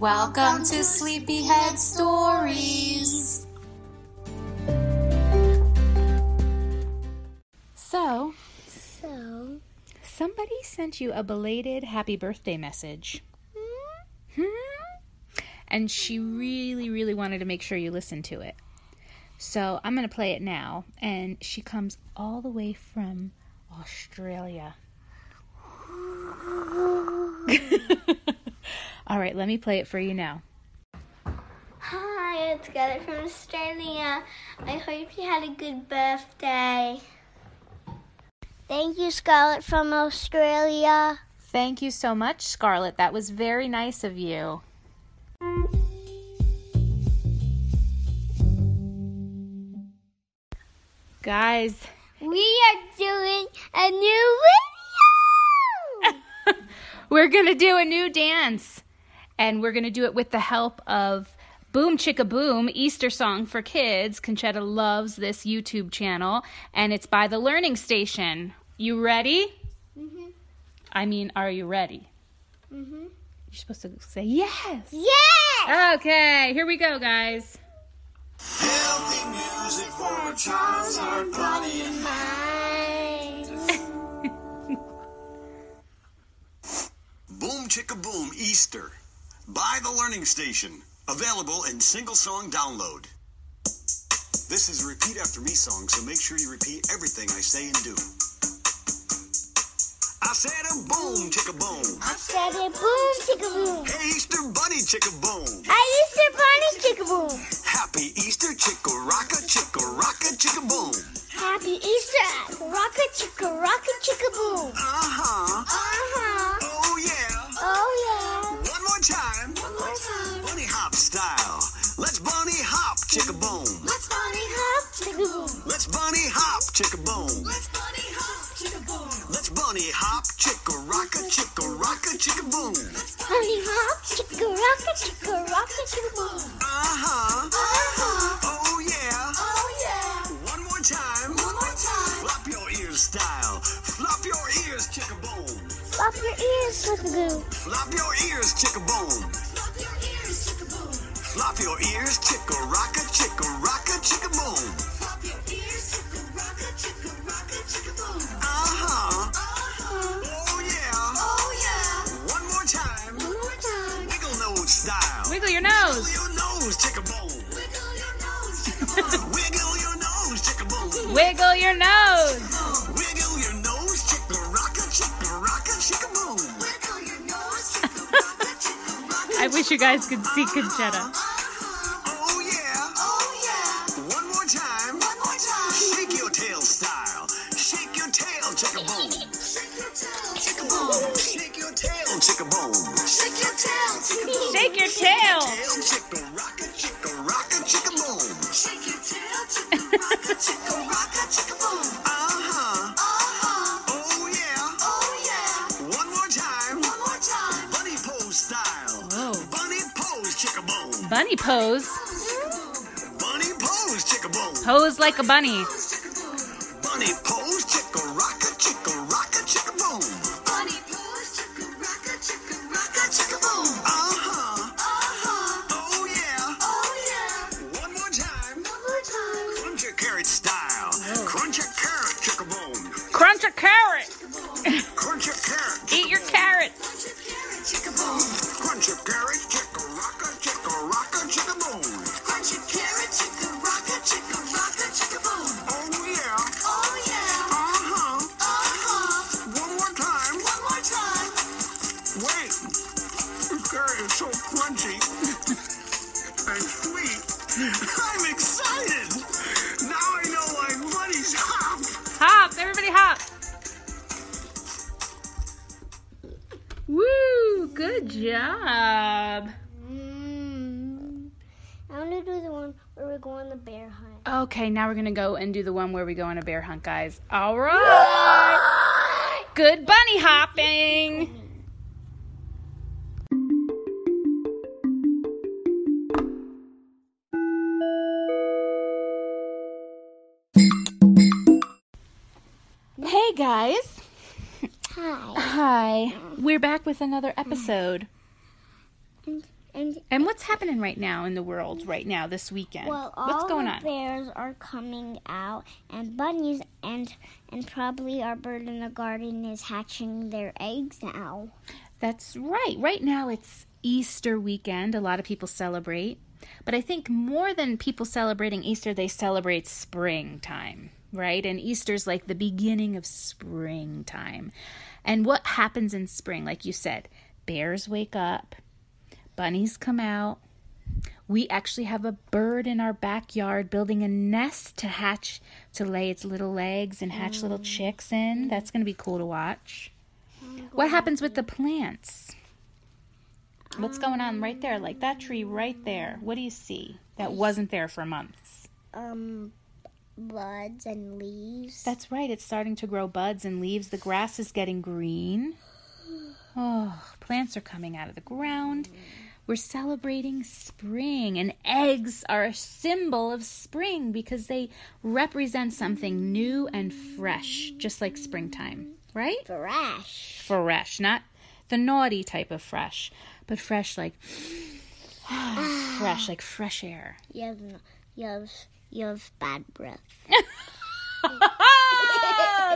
Welcome to Sleepyhead Stories. So, So, somebody sent you a belated happy birthday message. Hmm? And she really, really wanted to make sure you listened to it. So, I'm going to play it now. And she comes all the way from Australia. all right, let me play it for you now. hi, it's Scarlett from Australia. I hope you had a good birthday. Thank you, Scarlett from Australia. Thank you so much, Scarlett. That was very nice of you. Guys, We are doing a new video. we're going to do a new dance. And we're going to do it with the help of Boom Chicka Boom, Easter Song for Kids. Conchetta loves this YouTube channel, and it's by the Learning Station. You ready? Mhm. I mean, are you ready? Mhm. You're supposed to say yes. Yes. Okay, here we go, guys. Healthy music for a child's heart, body, and mind. Boom Chicka Boom Easter by the Learning Station. Available in single song download. This is a repeat after me song, so make sure you repeat everything I say and do. I said a boom chicka boom. I said it boom chicka boom. Hey Easter bunny chicka boom. Used to bunny chicka boom. Happy Easter chicka rocka chicka rocka chicka boom. Happy Easter, rocka chicka rocka chicka boom. Uh huh. Uh huh. Oh yeah. Oh yeah. One more time. One more time. Bunny hop style. Let's bunny hop chicka boom. Let's bunny hop chicka boom. Let's bunny hop chicka boom. Let's bunny hop chicka boom. Let's bunny hop chicka rocka chicka rocka chicka boom. Let's bunny hop chicka rocka chicka rocka chicka boom. Uh huh. Uh huh. Oh yeah. Oh yeah. One more time. One more time. Flop your ears style. Flop your ears, chicka boom. Flop your ears chicka boom. Flop your ears, chicka boom. Flop your ears chicka rocka chicka rocka chicka boom. Flop your ears, chicka rocka chicka rocka chicka boom. Uh huh. Uh huh. Oh yeah. Oh yeah. One more time. One more time. Wiggle nose style. Wiggle your nose. Wiggle your nose, chicka boom. Wiggle your nose, chicka boom. Wiggle your nose, chicka boom. Wiggle wish you guys could see Conchetta. Oh yeah. Oh yeah. One more time. One more time. Shake your tail style. Shake your tail. Shake your tail. Shake your tail. Shake your tail, chicka. Shake your tail. Tail, chicka rocka, chicka pose. Bunny pose. Pose like a. Bunny crunchy and sweet. I'm excited. Now I know why bunnies hop. Hop. Everybody hop. Woo. Good job. Mm. I want want to do the one where we go on the bear hunt. Okay, now we're gonna go and do the one where we go on a bear hunt, guys. All right. Good bunny hopping. With another mm. episode. And, and And what's happening right now in the world right now this weekend? well, all what's going the on? bears are coming out, and bunnies, and and probably our bird in the garden is hatching their eggs now. That's right. Right now it's Easter weekend. A lot of people celebrate. But I think more than people celebrating Easter, they celebrate springtime, right? And Easter's like the beginning of springtime. And what happens in spring? Like you said, bears wake up, bunnies come out. We actually have a bird in our backyard building a nest to hatch, to lay its little eggs and hatch little chicks in. That's going to be cool to watch. What happens with the plants? What's going on right there? Like that tree right there. What do you see that wasn't there for months? Um, buds and leaves. That's right. It's starting to grow buds and leaves. The grass is getting green. Oh, plants are coming out of the ground. We're celebrating spring, and eggs are a symbol of spring because they represent something new and fresh, just like springtime, right? fresh. fresh, not the naughty type of fresh, but fresh like fresh like fresh air. You have, you have, bad breath.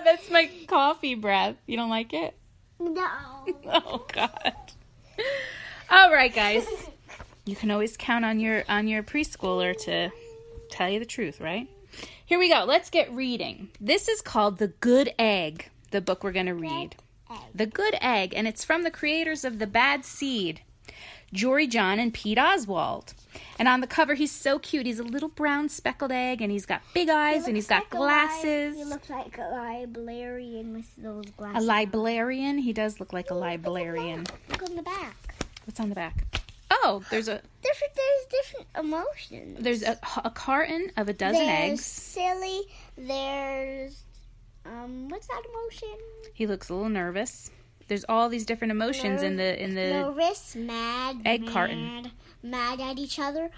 That's my coffee breath. You don't like it? No. Oh god. All right, guys. You can always count on your on your preschooler to tell you the truth, right? Here we go. Let's get reading. This is called The Good Egg, the book we're going to read. Egg. The Good Egg, and it's from the creators of The Bad Seed, Jory John and Pete Oswald. And on the cover, he's so cute. He's a little brown speckled egg, and he's got big eyes, and he's got glasses. He looks like a librarian with those glasses. A librarian. He does look like a librarian. Look on the back. What's on the back? Oh, there's a Different. There's different emotions. there's a, a carton of a dozen there's eggs. silly. There's um. What's that emotion? He looks a little nervous. There's all these different emotions in the in the Nervous, mad, egg mad, carton. mad at each other,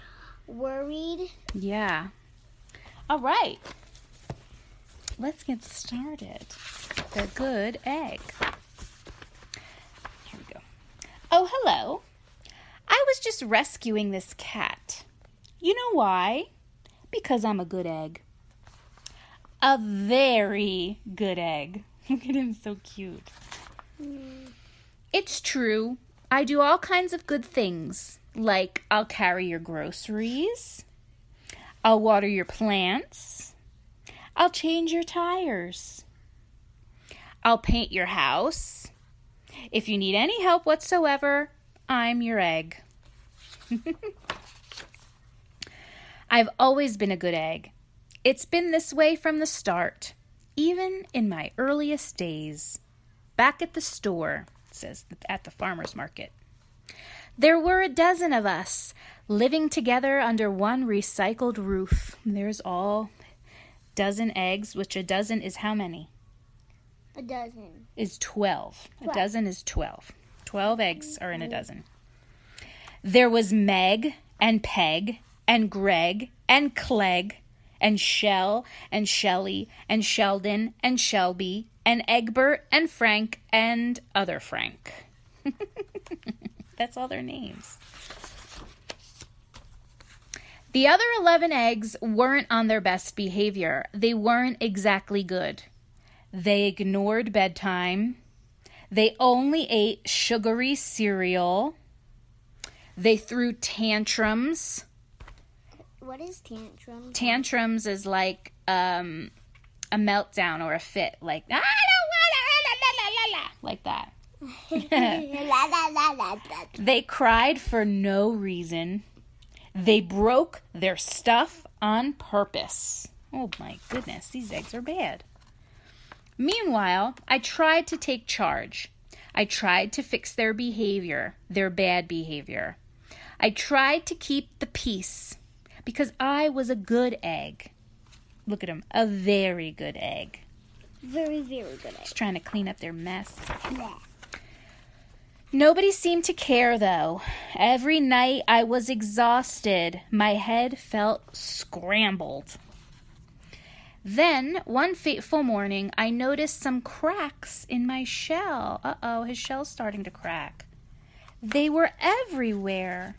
worried. yeah. All right. Let's get started. The good egg. Here we go. Oh, hello. I was just rescuing this cat. You know why? Because I'm a good egg. A very good egg. Look at him, so cute. It's true. I do all kinds of good things, like I'll carry your groceries, I'll water your plants, I'll change your tires, I'll paint your house. If you need any help whatsoever, I'm your egg. I've always been a good egg. It's been this way from the start, even in my earliest days. Back at the store, says at the farmer's market. There were a dozen of us living together under one recycled roof. There's all dozen eggs, which a dozen is how many? A dozen. Is 12. A dozen is 12. 12 eggs are in a dozen. There was Meg and Peg and Greg and Clegg and Shell and Shelley and Sheldon and Shelby and Egbert and Frank and other Frank. That's all their names. The other 11 eggs weren't on their best behavior. They weren't exactly good. They ignored bedtime. They only ate sugary cereal. They threw tantrums. What is tantrum? Tantrums is like um, a meltdown or a fit, like I don't want to, la, la, la, la, like that. They cried for no reason. They broke their stuff on purpose. Oh my goodness, these eggs are bad. Meanwhile, I tried to take charge. I tried to fix their behavior, their bad behavior. I tried to keep the peace. Because I was a good egg. Look at him, a very good egg. Very, very good He's trying to clean up their mess. Yeah. Nobody seemed to care, though. Every night I was exhausted. My head felt scrambled. Then, one fateful morning, I noticed some cracks in my shell. Uh oh, his shell's starting to crack. They were everywhere.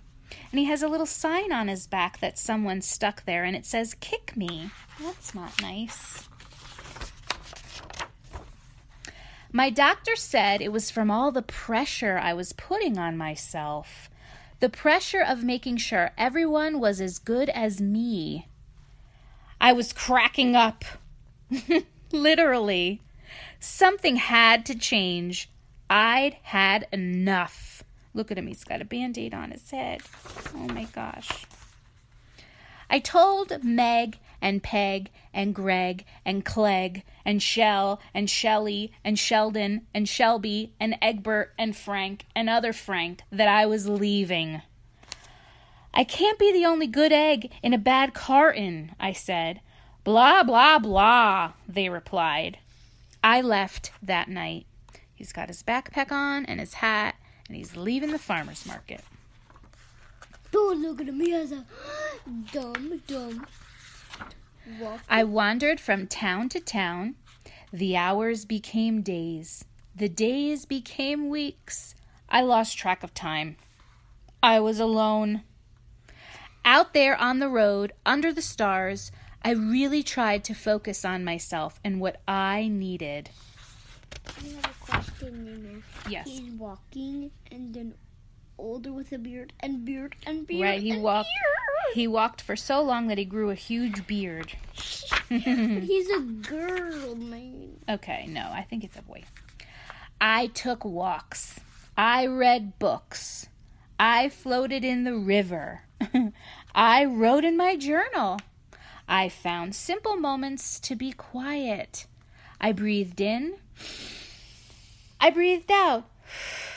And he has a little sign on his back that someone stuck there, and it says, Kick me. That's not nice. My doctor said it was from all the pressure I was putting on myself. The pressure of making sure everyone was as good as me. I was cracking up. Literally. Something had to change. I'd had enough. Look at him, he's got a band aid on his head. Oh my gosh. I told Meg and Peg and Greg and Clegg and Shell and Shelly and Sheldon and Shelby and Egbert and Frank and other Frank that I was leaving. I can't be the only good egg in a bad carton, I said. Blah, blah, blah, they replied. I left that night. He's got his backpack on and his hat, and he's leaving the farmer's market. Don't look at him. He has a dumb, dumb. Walk. I wandered from town to town. The hours became days. The days became weeks. I lost track of time. I was alone. Out there on the road, under the stars, I really tried to focus on myself and what I needed. I have a question, Nina. Yes. He's walking and then older with a beard and beard and beard. Right, he walked beard. he walked for so long that he grew a huge beard. He's a girl, man. Okay, no, I think it's a boy. I took walks. I read books. I floated in the river. I wrote in my journal. I found simple moments to be quiet. I breathed in. I breathed out.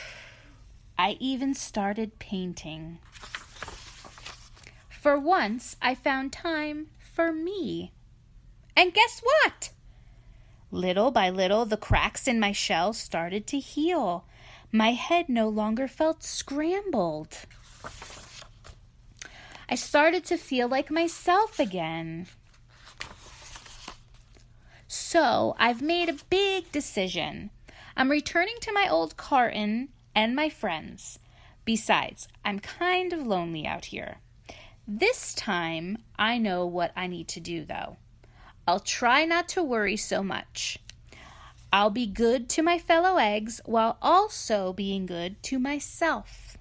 I even started painting. For once, I found time for me. And guess what? Little by little, the cracks in my shell started to heal. My head no longer felt scrambled. I started to feel like myself again. So, I've made a big decision. I'm returning to my old carton and my friends. Besides, I'm kind of lonely out here. This time, I know what I need to do, though. I'll try not to worry so much. I'll be good to my fellow eggs while also being good to myself.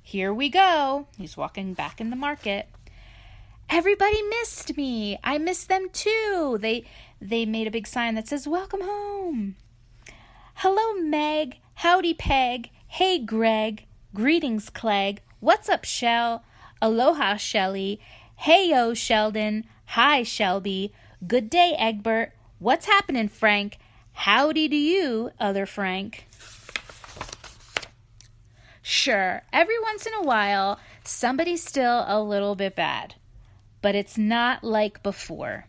Here we go. He's walking back in the market. Everybody missed me. I missed them too. They they made a big sign that says welcome home. Hello Meg. Howdy Peg. Hey Greg. Greetings Clegg. What's up Shell? Aloha Shelly. Hey yo Sheldon. Hi Shelby. Good day Egbert. What's happening Frank? Howdy to you, other Frank. Sure, every once in a while, somebody's still a little bit bad, but it's not like before.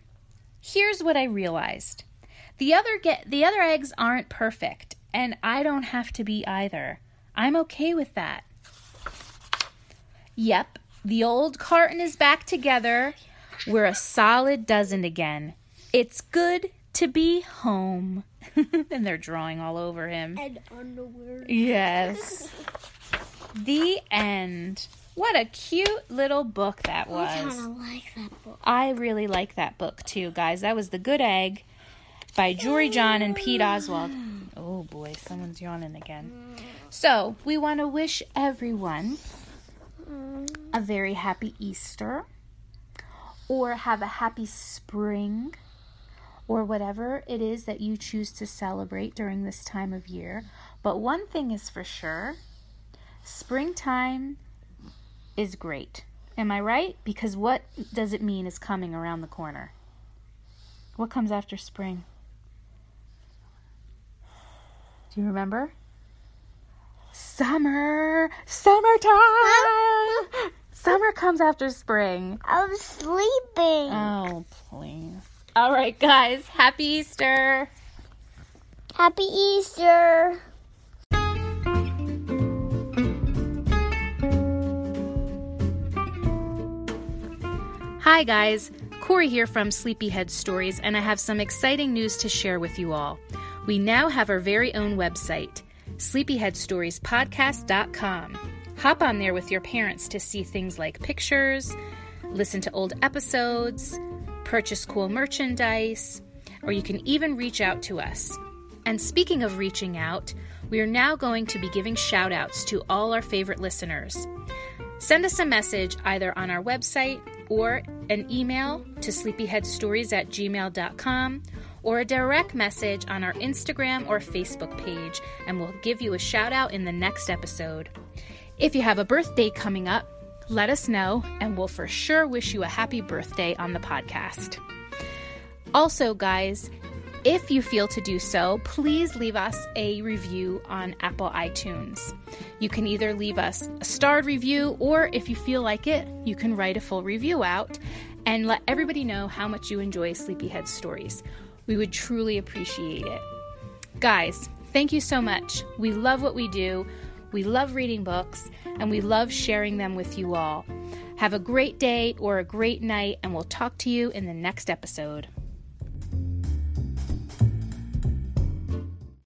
Here's what I realized. The other get the other eggs aren't perfect, and I don't have to be either. I'm okay with that. Yep, the old carton is back together. We're a solid dozen again. It's good to be home. and they're drawing all over him. And underwear. Yes. the end. What a cute little book that I was. kind of like that book. I really like that book too, guys. That was The Good Egg by Jory John and Pete Oswald. Oh boy, someone's yawning again. So, we want to wish everyone a very happy Easter or have a happy spring or whatever it is that you choose to celebrate during this time of year. But one thing is for sure springtime is great. Am I right? Because what does it mean is coming around the corner? What comes after spring? Do you remember? Summer! Summertime! Summer comes after spring. I'm sleeping. Oh, please. All right, guys. Happy Easter. Happy Easter. Hi, guys. Corey here from Sleepyhead Stories, and I have some exciting news to share with you all. We now have our very own website, sleepyheadstoriespodcast.com. Hop on there with your parents to see things like pictures, listen to old episodes, purchase cool merchandise, or you can even reach out to us. And speaking of reaching out, we are now going to be giving shout outs to all our favorite listeners. Send us a message either on our website or an email to sleepyheadstories at gmail.com or a direct message on our Instagram or Facebook page, and we'll give you a shout out in the next episode. If you have a birthday coming up, let us know, and we'll for sure wish you a happy birthday on the podcast. Also, guys, if you feel to do so, please leave us a review on Apple iTunes. You can either leave us a starred review, or if you feel like it, you can write a full review out and let everybody know how much you enjoy Sleepyhead stories. We would truly appreciate it. Guys, thank you so much. We love what we do. We love reading books, and we love sharing them with you all. Have a great day or a great night, and we'll talk to you in the next episode.